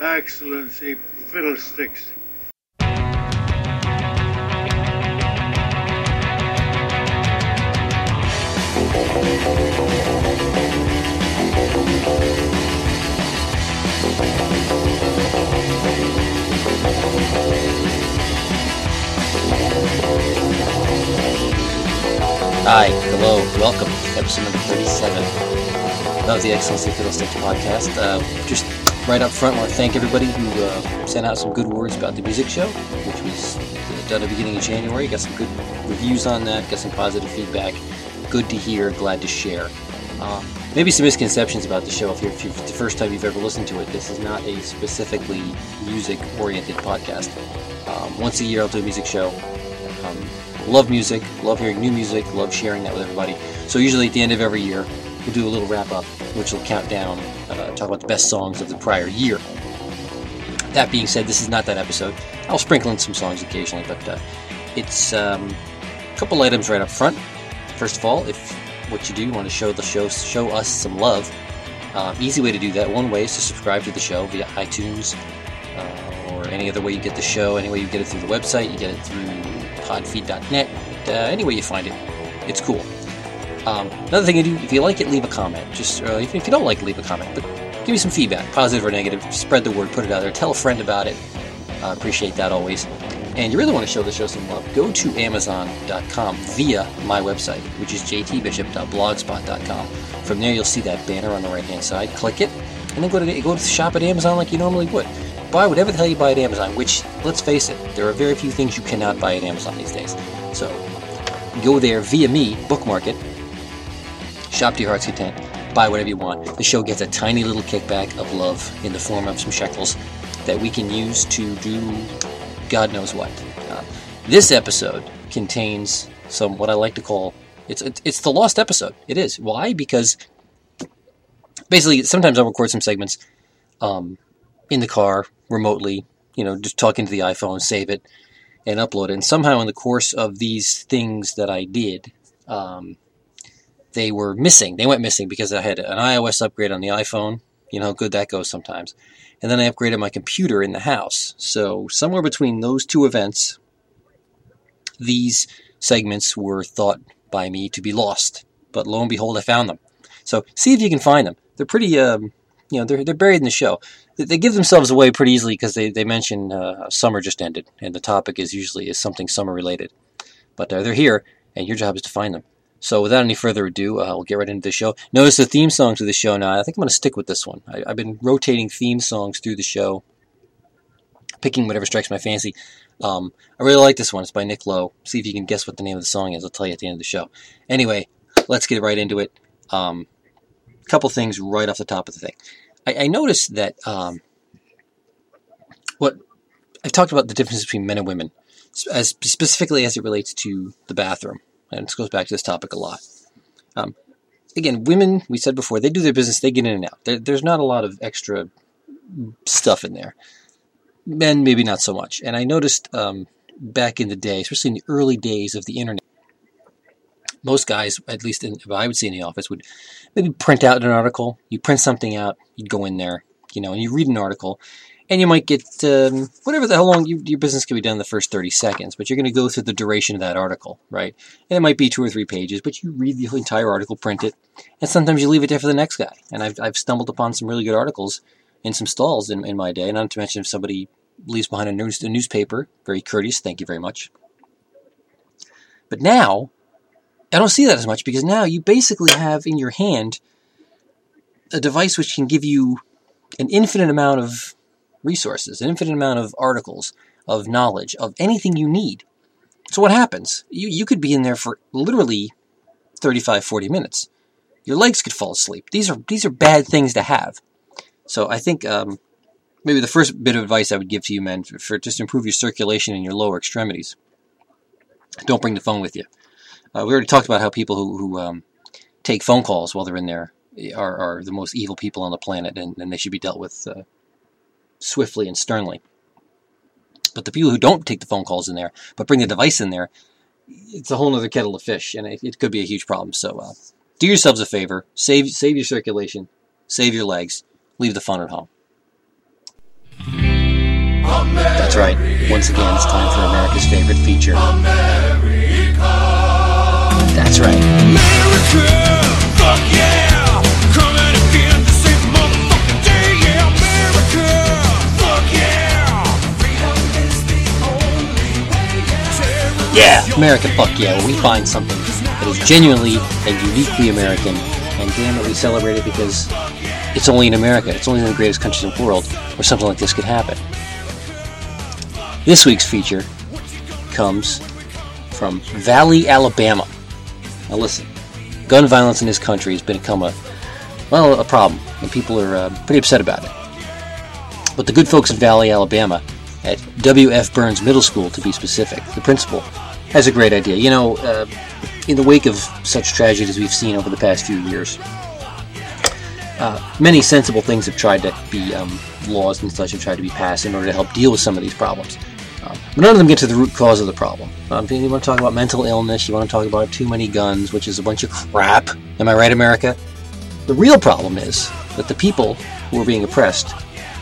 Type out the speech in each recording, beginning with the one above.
Excellency, fiddlesticks. Hi, hello, welcome. Episode number 37 of the Excellency Fiddlesticks podcast. Uh, just right up front, I want to thank everybody who uh, sent out some good words about the music show, which was done at the beginning of January. Got some good reviews on that, got some positive feedback. Good to hear, glad to share. Uh, maybe some misconceptions about the show if, you're, if you're, the first time you've ever listened to it. This is not a specifically music oriented podcast. Um, once a year, I'll do a music show. Um, love music, love hearing new music, love sharing that with everybody. So usually at the end of every year, we'll do a little wrap up, which will count down, uh, talk about the best songs of the prior year. That being said, this is not that episode. I'll sprinkle in some songs occasionally, but uh, it's um, a couple items right up front. First of all, if what you do you want to show the show show us some love, uh, easy way to do that. One way is to subscribe to the show via iTunes uh, or any other way you get the show. Any way you get it through the website, you get it through podfeed.net. Uh, any way you find it, it's cool. Um, another thing you do, if you like it, leave a comment. Just uh, if, if you don't like, it, leave a comment. But give me some feedback, positive or negative. Spread the word, put it out there. Tell a friend about it. I appreciate that always. And you really want to show the show some love, go to Amazon.com via my website, which is jtbishop.blogspot.com. From there, you'll see that banner on the right hand side. Click it, and then go to go to shop at Amazon like you normally would. Buy whatever the hell you buy at Amazon, which, let's face it, there are very few things you cannot buy at Amazon these days. So go there via me, bookmark it, shop to your heart's content, buy whatever you want. The show gets a tiny little kickback of love in the form of some shekels that we can use to do God knows what. Uh, this episode contains some what I like to call it's it's the lost episode. It is why because basically sometimes I'll record some segments um, in the car remotely, you know, just talking to the iPhone, save it, and upload it. And somehow in the course of these things that I did, um, they were missing. They went missing because I had an iOS upgrade on the iPhone. You know how good that goes sometimes. And then I upgraded my computer in the house. So somewhere between those two events, these segments were thought by me to be lost. But lo and behold, I found them. So see if you can find them. They're pretty, um, you know, they're, they're buried in the show. They give themselves away pretty easily because they, they mention uh, summer just ended, and the topic is usually is something summer related. But uh, they're here, and your job is to find them. So without any further ado, uh, we'll get right into the show. Notice the theme song to the show now. I think I'm going to stick with this one. I, have been rotating theme songs through the show, picking whatever strikes my fancy. Um, I really like this one. It's by Nick Lowe. See if you can guess what the name of the song is. I'll tell you at the end of the show. Anyway, let's get right into it. A um, couple things right off the top of the thing. I, I noticed that um, what I've talked about the difference between men and women, as specifically as it relates to the bathroom and this goes back to this topic a lot. Um, again, women, we said before, they do their business, they get in and out. There, there's not a lot of extra stuff in there. Men, maybe not so much. And I noticed um, back in the day, especially in the early days of the internet, most guys, at least in, I would see in the office, would maybe print out an article. You print something out, you'd go in there, you know, and you read an article, and you might get um, whatever the how long you, your business can be done in the first 30 seconds but you're going to go through the duration of that article right? And it might be two or three pages but you read the entire article print it and sometimes you leave it there for the next guy. And i've, I've stumbled upon some really good articles in some stalls in, in my day not to mention if somebody leaves behind a, news, a newspaper very courteous thank you very much. But now i don't see that as much because now you basically have in your hand a device which can give you an infinite amount of resources, an infinite amount of articles, of knowledge, of anything you need. So what happens? You, you could be in there for literally 35, 40 minutes. Your legs could fall asleep. These are, these are bad things to have. So I think um, maybe the first bit of advice I would give to you, men, for, for just improve your circulation in your lower extremities, don't bring the phone with you. Uh, we already talked about how people who, who um, take phone calls while they're in there are, are the most evil people on the planet, and, and they should be dealt with uh, swiftly and sternly. But the people who don't take the phone calls in there, but bring the device in there, it's a whole other kettle of fish, and it, it could be a huge problem. So uh, do yourselves a favor, save save your circulation, save your legs, leave the phone at home. That's right. Once again, it's time for America's favorite feature. That's right. America, fuck yeah. We find something that is genuinely and uniquely American, and damn it, we celebrate it because it's only in America. It's only in the greatest countries in the world where something like this could happen. This week's feature comes from Valley, Alabama. Now listen, gun violence in this country has become a well a problem, and people are uh, pretty upset about it. But the good folks in Valley, Alabama, at W.F. Burns Middle School, to be specific, the principal has a great idea. You know, uh, in the wake of such tragedies we've seen over the past few years, uh, many sensible things have tried to be um, laws and such have tried to be passed in order to help deal with some of these problems. Um, but none of them get to the root cause of the problem. Um, you want to talk about mental illness, you want to talk about too many guns, which is a bunch of crap. Am I right, America? The real problem is that the people who are being oppressed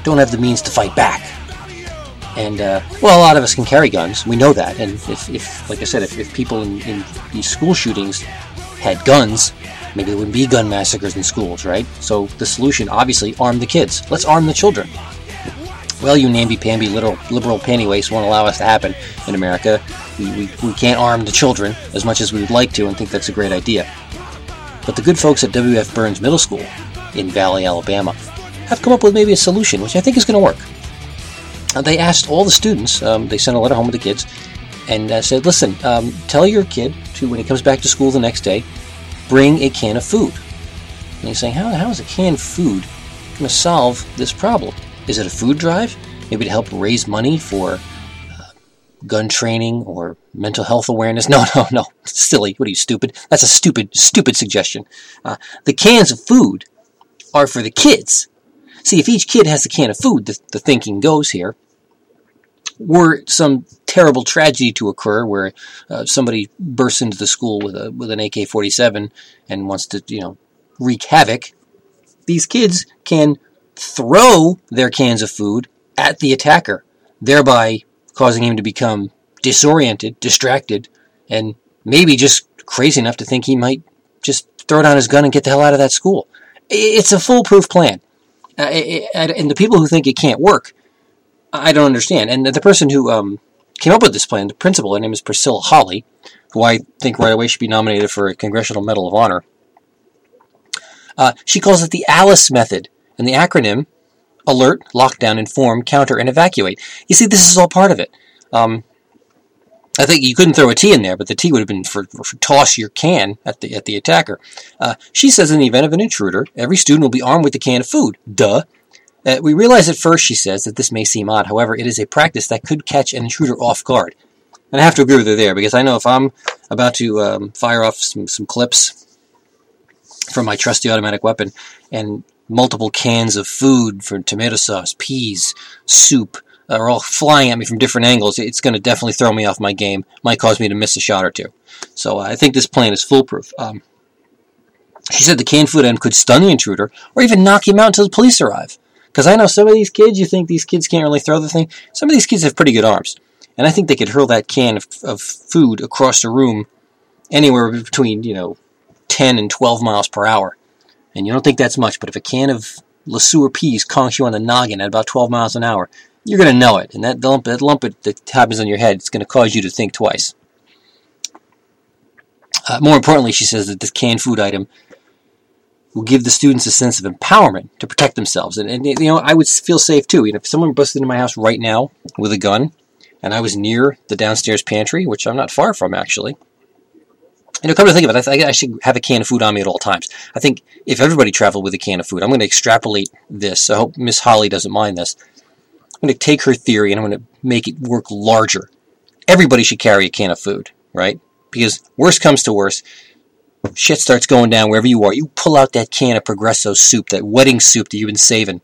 don't have the means to fight back. And, uh, well, a lot of us can carry guns. We know that. And if, if like I said, if, if people in, in these school shootings had guns, maybe there wouldn't be gun massacres in schools, right? So the solution, obviously, arm the kids. Let's arm the children. Well, you namby-pamby little liberal pantyweights won't allow us to happen in America. We, we, we can't arm the children as much as we would like to and think that's a great idea. But the good folks at W.F. Burns Middle School in Valley, Alabama, have come up with maybe a solution, which I think is going to work. Uh, they asked all the students, um, they sent a letter home with the kids, and uh, said, listen, um, tell your kid to, when he comes back to school the next day, bring a can of food. And he's saying, how, how is a can of food going to solve this problem? Is it a food drive? Maybe to help raise money for uh, gun training or mental health awareness? No, no, no. Silly. What are you, stupid? That's a stupid, stupid suggestion. Uh, the cans of food are for the kids. See, if each kid has a can of food, the, the thinking goes here, were some terrible tragedy to occur where uh, somebody bursts into the school with a with an AK-47 and wants to, you know, wreak havoc, these kids can throw their cans of food at the attacker, thereby causing him to become disoriented, distracted, and maybe just crazy enough to think he might just throw down his gun and get the hell out of that school. It's a foolproof plan. Uh, and the people who think it can't work I don't understand. And the person who um, came up with this plan, the principal, her name is Priscilla Holley, who I think right away should be nominated for a Congressional Medal of Honor. Uh, she calls it the ALICE method, and the acronym alert, lockdown, inform, counter, and evacuate. You see, this is all part of it. Um, I think you couldn't throw a T in there, but the T would have been for, for toss your can at the at the attacker. Uh, she says, in the event of an intruder, every student will be armed with a can of food. Duh. Uh, we realize at first, she says, that this may seem odd. However, it is a practice that could catch an intruder off guard. And I have to agree with her there because I know if I'm about to um, fire off some, some clips from my trusty automatic weapon and multiple cans of food for tomato sauce, peas, soup are all flying at me from different angles, it's going to definitely throw me off my game. Might cause me to miss a shot or two. So uh, I think this plan is foolproof. Um, she said the canned food item could stun the intruder or even knock him out until the police arrive. Because I know some of these kids, you think these kids can't really throw the thing. Some of these kids have pretty good arms. And I think they could hurl that can of, of food across the room anywhere between, you know, 10 and 12 miles per hour. And you don't think that's much, but if a can of LeSueur peas conks you on the noggin at about 12 miles an hour, you're going to know it. And that lump, that lump that happens on your head, it's going to cause you to think twice. Uh, more importantly, she says that this canned food item will give the students a sense of empowerment to protect themselves. And, and you know, I would feel safe too. You know, if someone busted into my house right now with a gun, and I was near the downstairs pantry, which I'm not far from actually. You know, come to think of it, I, th- I should have a can of food on me at all times. I think if everybody traveled with a can of food, I'm going to extrapolate this. I hope Miss Holley doesn't mind this. I'm going to take her theory and I'm going to make it work larger. Everybody should carry a can of food, right? Because worst comes to worst, shit starts going down wherever you are, you pull out that can of Progresso soup, that wedding soup that you've been saving,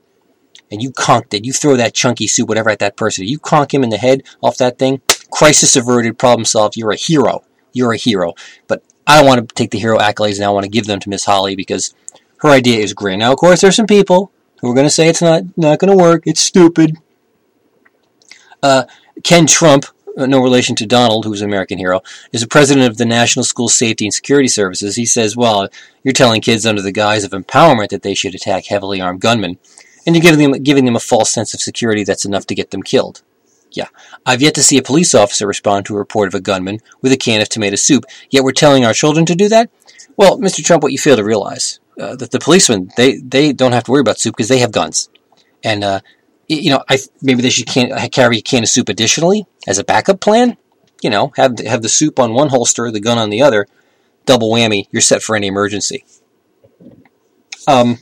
and you conk it. You throw that chunky soup, whatever, at that person. You conk him in the head off that thing. Crisis averted, problem solved. You're a hero. You're a hero. But I don't want to take the hero accolades and I want to give them to Miss Holley because her idea is great. Now, of course, there's some people who are going to say it's not not going to work. It's stupid. Uh, Ken Trump, no relation to Donald, who's an American hero, is the president of the National School Safety and Security Services. He says, well, you're telling kids under the guise of empowerment that they should attack heavily armed gunmen, and you're giving them, giving them a false sense of security that's enough to get them killed. Yeah, I've yet to see a police officer respond to a report of a gunman with a can of tomato soup, yet we're telling our children to do that? Well, Mr. Trump, what you fail to realize, uh, that the policemen, they, they don't have to worry about soup because they have guns. And, uh, you know, I, maybe they should can, carry a can of soup additionally as a backup plan. You know, have, have the soup on one holster, the gun on the other. Double whammy, you're set for any emergency. Um,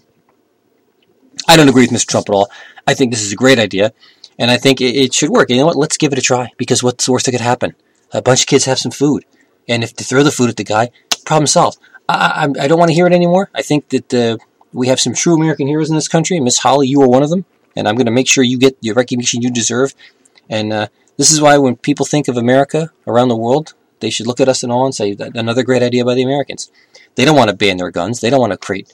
I don't agree with Mr. Trump at all. I think this is a great idea, and I think it, it should work. You know what? Let's give it a try, because what's the worst that could happen? A bunch of kids have some food, and if they throw the food at the guy, problem solved. I, I, I don't want to hear it anymore. I think that uh, we have some true American heroes in this country. Miss Holley, you are one of them, and I'm going to make sure you get the recognition you deserve. And uh, this is why when people think of America around the world, they should look at us and all and say another great idea by the Americans. They don't want to ban their guns. They don't want to create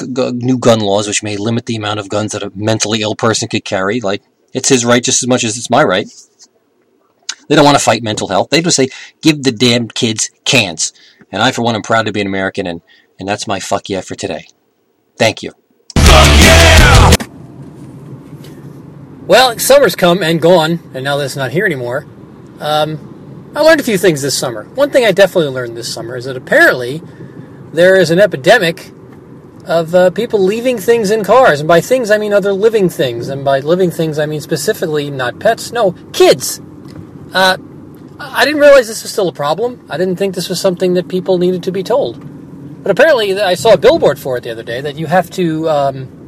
g- g- new gun laws which may limit the amount of guns that a mentally ill person could carry. Like it's his right just as much as it's my right. They don't want to fight mental health. They just say, give the damn kids cans. And I, for one, am proud to be an American, and, and that's my fuck yeah for today. Thank you. Well, summer's come and gone, and now that it's not here anymore. Um, I learned a few things this summer. One thing I definitely learned this summer is that apparently there is an epidemic of uh, people leaving things in cars. And by things, I mean other living things. And by living things, I mean specifically not pets, no, kids. Uh, I didn't realize this was still a problem. I didn't think this was something that people needed to be told. But apparently, I saw a billboard for it the other day that you have to, um,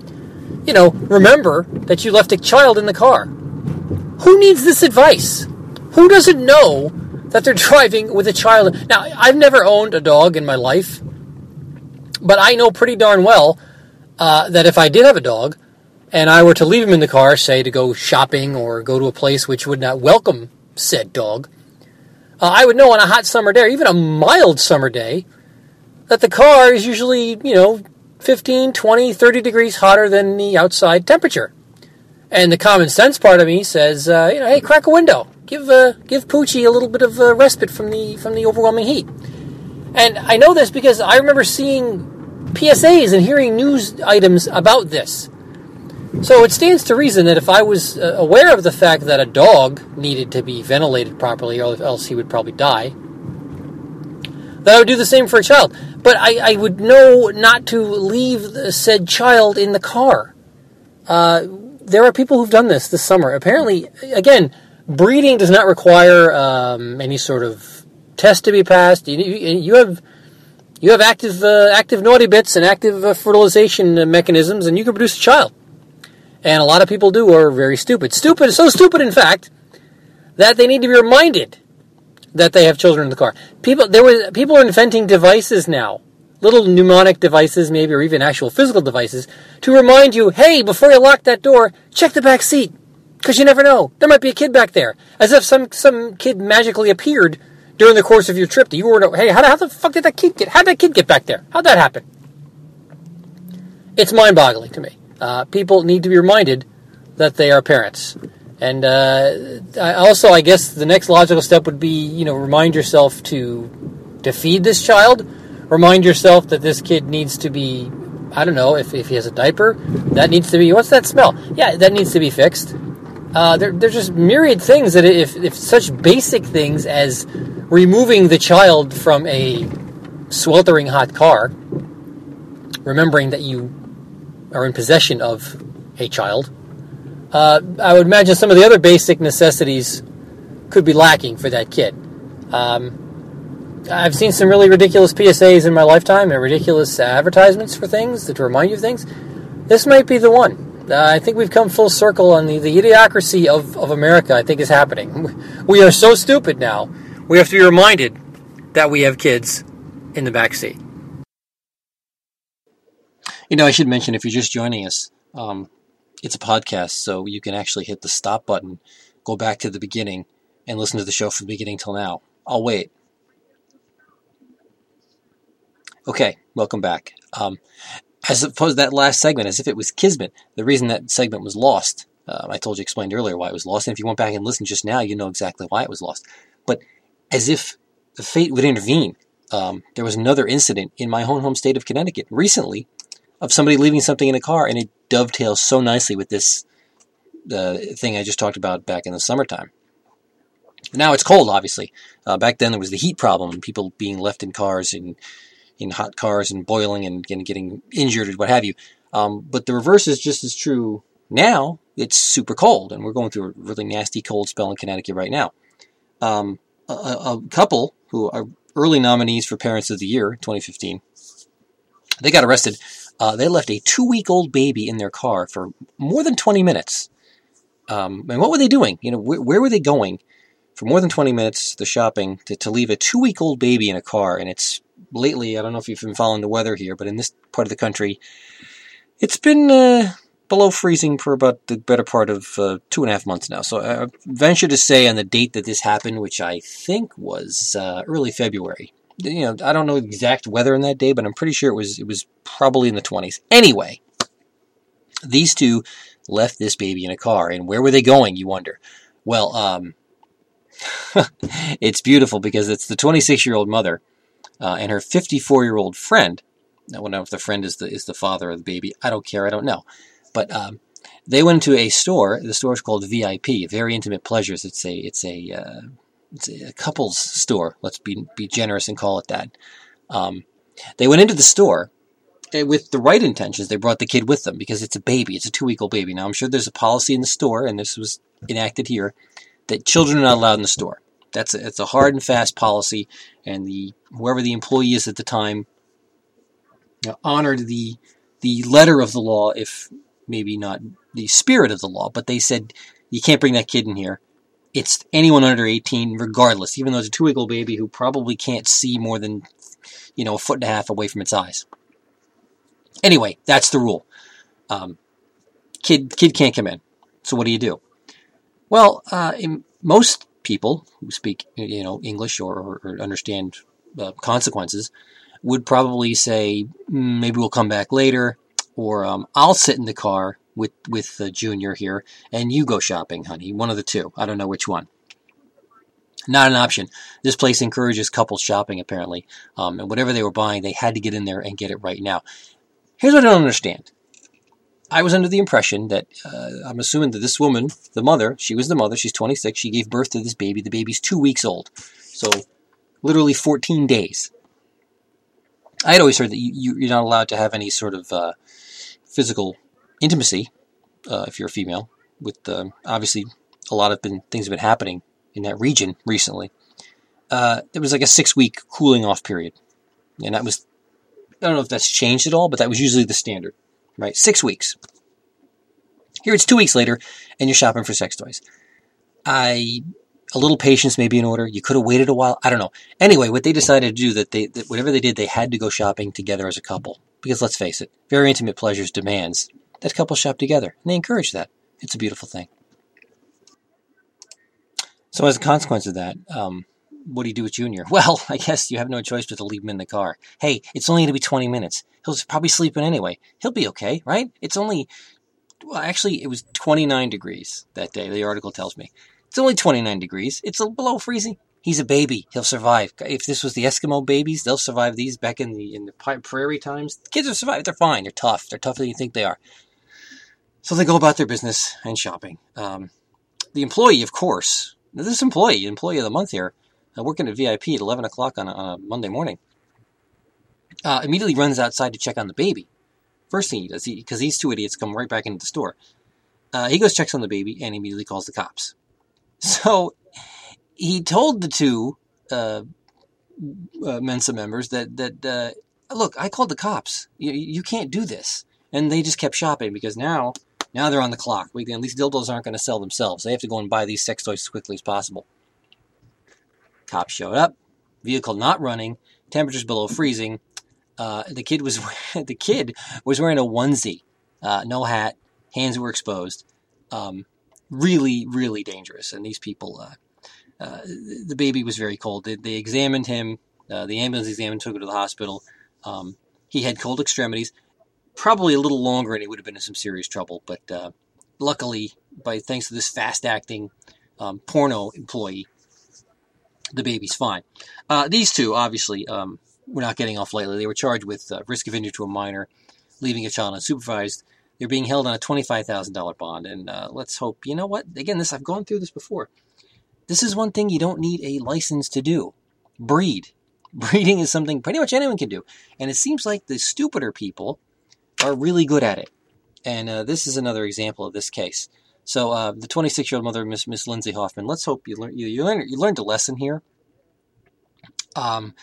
you know, remember that you left a child in the car. Who needs this advice? Who doesn't know that they're driving with a child? Now, I've never owned a dog in my life, but I know pretty darn well uh, that if I did have a dog and I were to leave him in the car, say to go shopping or go to a place which would not welcome said dog, uh, I would know on a hot summer day, or even a mild summer day, that the car is usually, you know, 15, 20, 30 degrees hotter than the outside temperature. And the common sense part of me says, uh, you know, hey, crack a window, give uh, give Poochie a little bit of uh, respite from the from the overwhelming heat. And I know this because I remember seeing PSAs and hearing news items about this. So it stands to reason that if I was uh, aware of the fact that a dog needed to be ventilated properly, or else he would probably die, that I would do the same for a child. But I, I would know not to leave the said child in the car. Uh, there are people who've done this this summer. Apparently, again, breeding does not require um, any sort of test to be passed. You, you, have you have active uh, active naughty bits and active uh, fertilization uh, mechanisms, and you can produce a child. And a lot of people do are very stupid. Stupid, so stupid, in fact, that they need to be reminded that they have children in the car. People, there was people are inventing devices now, little mnemonic devices, maybe, or even actual physical devices, to remind you, hey, before you lock that door, check the back seat, because you never know. There might be a kid back there, as if some some kid magically appeared during the course of your trip that you were, hey, how, how the fuck did that kid get? How did that kid get back there? How'd that happen? It's mind-boggling to me. Uh, people need to be reminded that they are parents. And uh, also, I guess the next logical step would be, you know, remind yourself to to feed this child. Remind yourself that this kid needs to be, I don't know, if, if he has a diaper, that needs to be. What's that smell? Yeah, that needs to be fixed. Uh, there, there's just myriad things that if, if such basic things as removing the child from a sweltering hot car, remembering that you are in possession of a child, uh, I would imagine some of the other basic necessities could be lacking for that kid. Um, I've seen some really ridiculous PSAs in my lifetime and ridiculous advertisements for things that remind you of things. This might be the one. Uh, I think we've come full circle on the, the idiocracy of, of America, I think is happening. We are so stupid now. We have to be reminded that we have kids in the back seat. You know, I should mention if you're just joining us, um, it's a podcast, so you can actually hit the stop button, go back to the beginning, and listen to the show from the beginning till now. I'll wait. Okay, welcome back. Um, as opposed to that last segment, as if it was Kismet, the reason that segment was lost Um, I told you, explained earlier why it was lost, and if you went back and listened just now, you know exactly why it was lost. But as if the fate would intervene, um, there was another incident in my own home state of Connecticut recently of somebody leaving something in a car, and it dovetails so nicely with this thing I just talked about back in the summertime. Now it's cold, obviously. Uh, back then there was the heat problem and people being left in cars in in hot cars and boiling and, and getting injured and what have you. Um, but the reverse is just as true now. It's super cold, and we're going through a really nasty cold spell in Connecticut right now. Um, a, a couple who are early nominees for Parents of the Year 2015, they got arrested. Uh, they left a two-week-old baby in their car for more than 20 minutes. Um, and what were they doing? You know, wh- where were they going for more than 20 minutes? The shopping to, to leave a two-week-old baby in a car, and it's lately. I don't know if you've been following the weather here, but in this part of the country, it's been uh, below freezing for about the better part of uh, two and a half months now. So I venture to say on the date that this happened, which I think was uh, early February. You know, I don't know the exact weather in that day, but I'm pretty sure it was it was probably in the 20s. Anyway, these two left this baby in a car, and where were they going? You wonder. Well, um, it's beautiful because it's the 26 year old mother uh, and her 54 year old friend. I don't know if the friend is the is the father of the baby. I don't care. I don't know. But um, they went to a store. The store is called VIP, Very Intimate Pleasures. It's a it's a uh, it's a couples store. Let's be be generous and call it that. Um, they went into the store eh, with the right intentions. They brought the kid with them because it's a baby. It's a two week old baby. Now I'm sure there's a policy in the store, and this was enacted here, that children are not allowed in the store. That's a, it's a hard and fast policy, and the whoever the employee is at the time you know, honored the the letter of the law, if maybe not the spirit of the law. But they said you can't bring that kid in here. It's anyone under 18, regardless, even though it's a two week old baby who probably can't see more than you know a foot and a half away from its eyes. Anyway, that's the rule. Um, kid kid can't come in. So what do you do? Well, uh, most people who speak, you know, English or, or, or understand uh, consequences would probably say, "Mm, maybe we'll come back later, or um, I'll sit in the car with with uh, Junior here, and you go shopping, honey. One of the two. I don't know which one. Not an option. This place encourages couple shopping, apparently, um, and whatever they were buying, they had to get in there and get it right now. Here's what I don't understand. I was under the impression that uh, I'm assuming that this woman, the mother, she was the mother. She's 26. She gave birth to this baby. The baby's two weeks old, so literally 14 days. I had always heard that you, you're not allowed to have any sort of uh, physical intimacy uh, if you're a female. With um, obviously a lot of been, things have been happening in that region recently. Uh, there was like a six week cooling off period, and that was I don't know if that's changed at all, but that was usually the standard right? Six weeks. Here it's two weeks later, and you're shopping for sex toys. I a little patience may be in order. You could have waited a while. I don't know. Anyway, what they decided to do that they that whatever they did, they had to go shopping together as a couple. Because let's face it, very intimate pleasures demands that couples shop together, and they encourage that. It's a beautiful thing. So as a consequence of that, um, what do you do with Junior? Well, I guess you have no choice but to leave him in the car. Hey, it's only going to be 20 minutes. He'll probably sleep in anyway. He'll be okay, right? It's only, well, actually, it was 29 degrees that day, the article tells me. It's only 29 degrees. It's below freezing. He's a baby. He'll survive. If this was the Eskimo babies, they'll survive these back in the in the prairie times. The kids will survive. They're fine. They're tough. They're tougher than you think they are. So they go about their business and shopping. Um, the employee, of course, this employee, employee of the month here, uh, working at VIP at 11 o'clock on a, on a Monday morning, uh, immediately runs outside to check on the baby. First thing he does, because these two idiots come right back into the store. Uh, he goes, checks on the baby, and immediately calls the cops. So he told the two uh, uh, Mensa members that that uh, look, I called the cops. You, you can't do this, and they just kept shopping because now now they're on the clock. We, these dildos aren't going to sell themselves. They have to go and buy these sex toys as quickly as possible. Cops showed up, vehicle not running, temperatures below freezing. Uh, the kid was the kid was wearing a onesie, uh, no hat, hands were exposed. Um, really, really dangerous. And these people, uh, uh, the baby was very cold. They, they examined him. Uh, the ambulance examined, took him to the hospital. Um, he had cold extremities, probably a little longer, and he would have been in some serious trouble. But uh, luckily, by thanks to this fast acting um, porno employee, the baby's fine. Uh, these two, obviously, um, were not getting off lightly. They were charged with uh, risk of injury to a minor, leaving a child unsupervised. They're being held on a twenty-five thousand dollar bond, and uh, let's hope. You know what? Again, this I've gone through this before. This is one thing you don't need a license to do. Breed. Breeding is something pretty much anyone can do, and it seems like the stupider people are really good at it. And uh, this is another example of this case. So uh, the 26-year-old mother, Miss Miss Lindsay Hoffman. Let's hope you learn you, you learn you learned a lesson here. Um,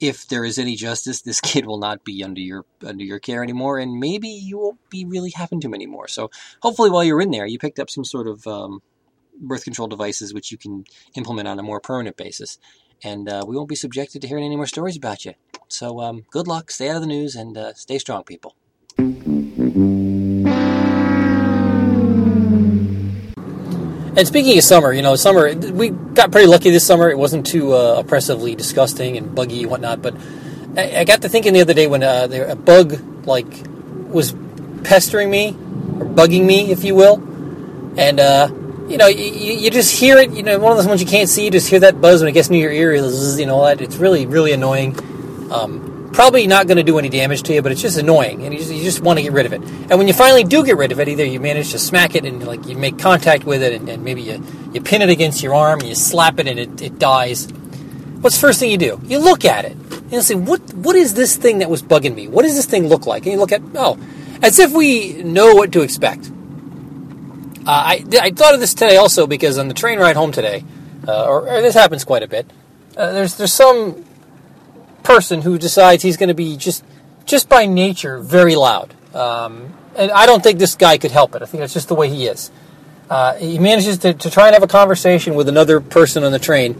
if there is any justice, this kid will not be under your under your care anymore, and maybe you won't be really having to him anymore. So hopefully, while you're in there, you picked up some sort of um, birth control devices which you can implement on a more permanent basis, and uh, we won't be subjected to hearing any more stories about you. So um, good luck, stay out of the news, and uh, stay strong, people. And speaking of summer, you know, summer we got pretty lucky this summer. It wasn't too uh, oppressively disgusting and buggy and whatnot. But I, I got to thinking the other day when uh, there, a bug like was pestering me or bugging me, if you will, and uh, you know, you, you just hear it. You know, one of those ones you can't see. You just hear that buzz when it gets near your ear. You know, that it's really really annoying. Um, probably not going to do any damage to you, but it's just annoying, and you just, you just want to get rid of it. And when you finally do get rid of it, either you manage to smack it and like you make contact with it, and, and maybe you, you pin it against your arm, and you slap it, and it, it dies. What's the first thing you do? You look at it and you say, "What what is this thing that was bugging me? What does this thing look like?" And you look at oh, as if we know what to expect. Uh, I I thought of this today also because on the train ride home today, uh, or, or this happens quite a bit. Uh, there's there's some person who decides he's going to be just just by nature very loud. Um, and I don't think this guy could help it. I think that's just the way he is. Uh, he manages to, to try and have a conversation with another person on the train,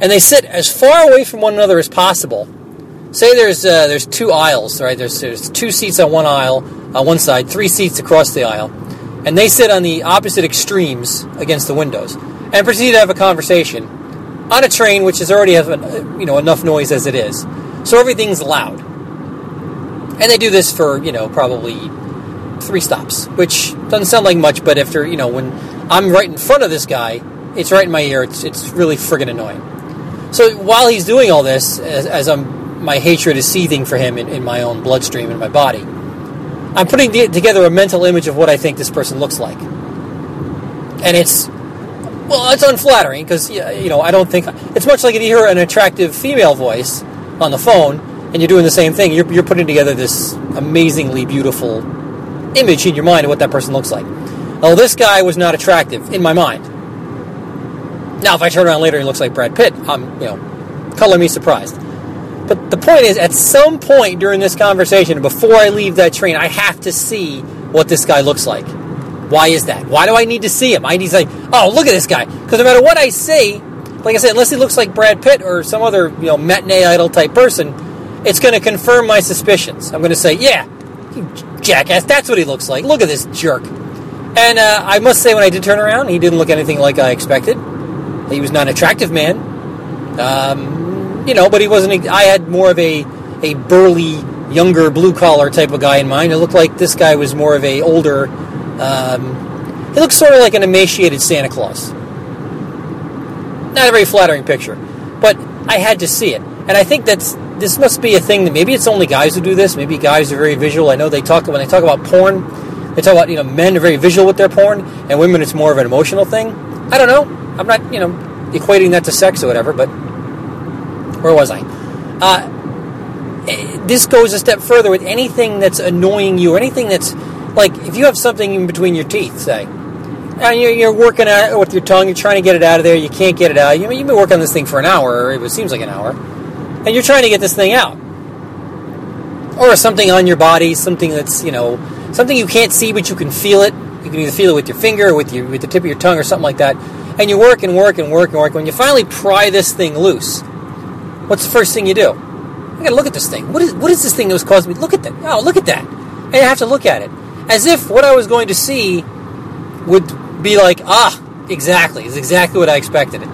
and they sit as far away from one another as possible. Say there's uh, there's two aisles, right? There's there's two seats on one aisle, on one side, three seats across the aisle, and they sit on the opposite extremes against the windows, and proceed to have a conversation on a train which is already has uh, you know enough noise as it is. So everything's loud. And they do this for, you know, probably three stops, which doesn't sound like much, but after, you know, when I'm right in front of this guy, it's right in my ear, it's, it's really friggin' annoying. So while he's doing all this, as, as I'm, my hatred is seething for him in, in my own bloodstream in my body, I'm putting the, together a mental image of what I think this person looks like. And it's, well, it's unflattering because, you know, I don't think, it's much like if you hear an attractive female voice on the phone and you're doing the same thing, you're, you're putting together this amazingly beautiful image in your mind of what that person looks like. Oh, this guy was not attractive in my mind. Now, if I turn around later and he looks like Brad Pitt, I'm, you know, color me surprised. But the point is, at some point during this conversation, before I leave that train, I have to see what this guy looks like. Why is that? Why do I need to see him? I need to say, oh, look at this guy. Because no matter what I say, like I said, unless he looks like Brad Pitt or some other, you know, matinee idol type person, it's going to confirm my suspicions. I'm going to say, yeah, you jackass, that's what he looks like. Look at this jerk. And uh, I must say, when I did turn around, he didn't look anything like I expected. He was not an attractive man. Um, you know, but he wasn't. I had more of a a burly, younger, blue collar type of guy in mind. It looked like this guy was more of a older. Um, he looked sort of like an emaciated Santa Claus. Not a very flattering picture, but I had to see it, and I think that's this must be a thing that maybe it's only guys who do this. Maybe guys are very visual. I know they talk when they talk about porn. They talk about you know men are very visual with their porn, and women it's more of an emotional thing. I don't know. I'm not you know equating that to sex or whatever, but where was I? Uh, this goes a step further with anything that's annoying you or anything that's like if you have something in between your teeth, say, Uh, and you're, you're working at it with your tongue, you're trying to get it out of there, you can't get it out. You, mean you've been working on this thing for an hour, it seems like an hour, and you're trying to get this thing out. Or something on your body, something that's, you know, something you can't see but you can feel it. You can either feel it with your finger or with, your, with the tip of your tongue or something like that. And you work and work and work and work. When you finally pry this thing loose, what's the first thing you do? I gotta look at this thing. What is what is this thing that was causing me? Look at that. Oh, look at that. And you have to look at it. As if what I was going to see would be like, ah, exactly. It's exactly what I expected it.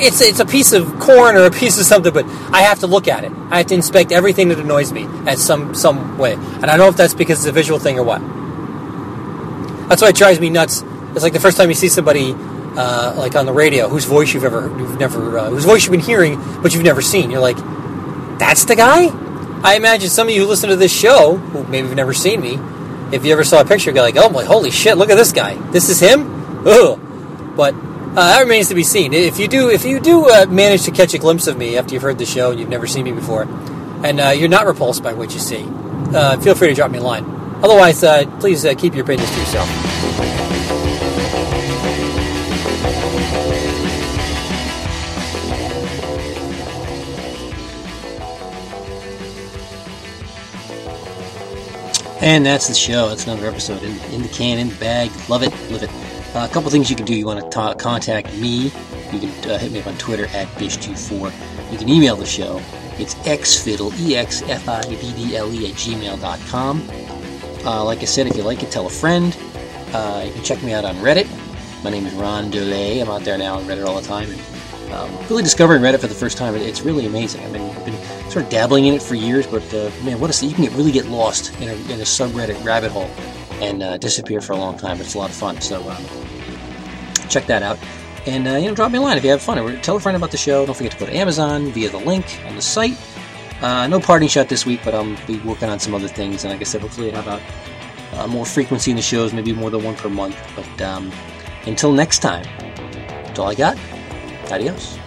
It's it's a piece of corn or a piece of something, but I have to look at it. I have to inspect everything that annoys me at some some way. And I don't know if that's because it's a visual thing or what. That's why it drives me nuts It's like the first time you see somebody uh, like on the radio whose voice you've ever you've never uh, whose voice you've been hearing but you've never seen. You're like, that's the guy. I imagine some of you who listen to this show who maybe have never seen me. If you ever saw a picture, go like, oh my, holy shit, look at this guy. This is him. Ugh. But uh, that remains to be seen. If you do, if you do uh, manage to catch a glimpse of me after you've heard the show and you've never seen me before, and uh, you're not repulsed by what you see, uh, feel free to drop me a line. Otherwise, uh, please uh, keep your opinions to yourself. And that's the show. That's another episode in, in the can, in the bag. Love it, live it. Uh, a couple things you can do. You want to ta- contact me. You can uh, hit me up on Twitter at bish24. You can email the show. It's xfiddle, E-X-F-I-D-D-L-E at gmail.com. Uh, like I said, if you like it, tell a friend. Uh, you can check me out on Reddit. My name is Ron Delay. I'm out there now on Reddit all the time. And, um, really discovering Reddit for the first time. It's really amazing. I've been, been sort of dabbling in it for years, but uh, man, what a you can get, really get lost in a, in a subreddit rabbit hole and uh, disappear for a long time. It's a lot of fun. So um, check that out. And uh, you know, drop me a line if you have fun. Or tell a friend about the show. Don't forget to go to Amazon via the link on the site. Uh, no parting shot this week, but I'll be working on some other things. And like I said, hopefully I'll have a, uh, more frequency in the shows, maybe more than one per month. But um, until next time, that's all I got. Adios.